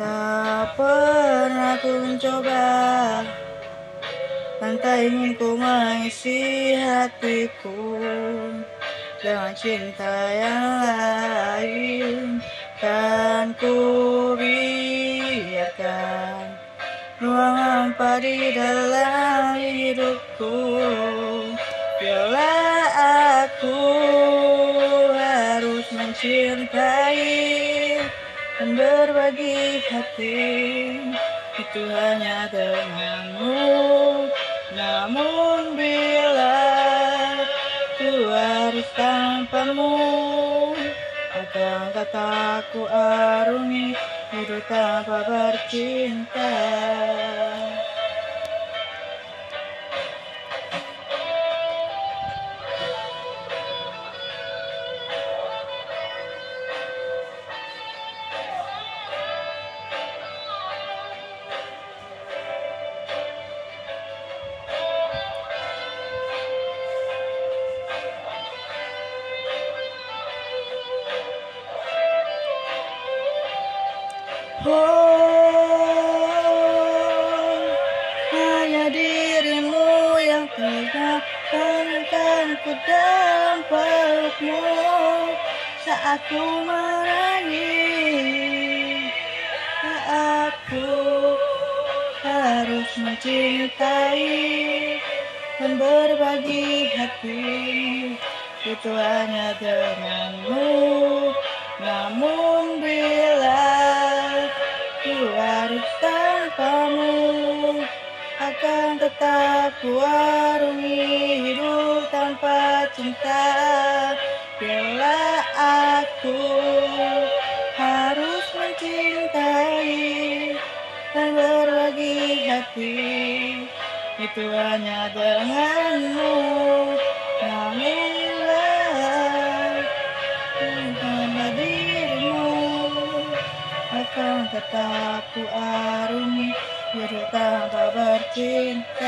Tak pernah ku mencoba. Dan tak ingin ku mengisi hatiku Dengan cinta yang lain. Dan ku biarkan Ruang hampa di dalam hidupku. Bila aku harus mencintai dan berbagi hati. Itu hanya denganmu. Namun bila ku harus tanpamu akan kataku arungi hidup tanpa bercinta Oh, hanya dirimu yang tegakkan ku dalam pelukmu saat ku menangis. Aku harus mencintai dan berbagi hati itu hanya denganmu. Namun akan tetap ku arungi hidup tanpa cinta. Bila aku harus mencintai dan berbagi hati. Itu hanya denganmu namun karena dirimu akan tetap ku arungi hidup tanpa bercinta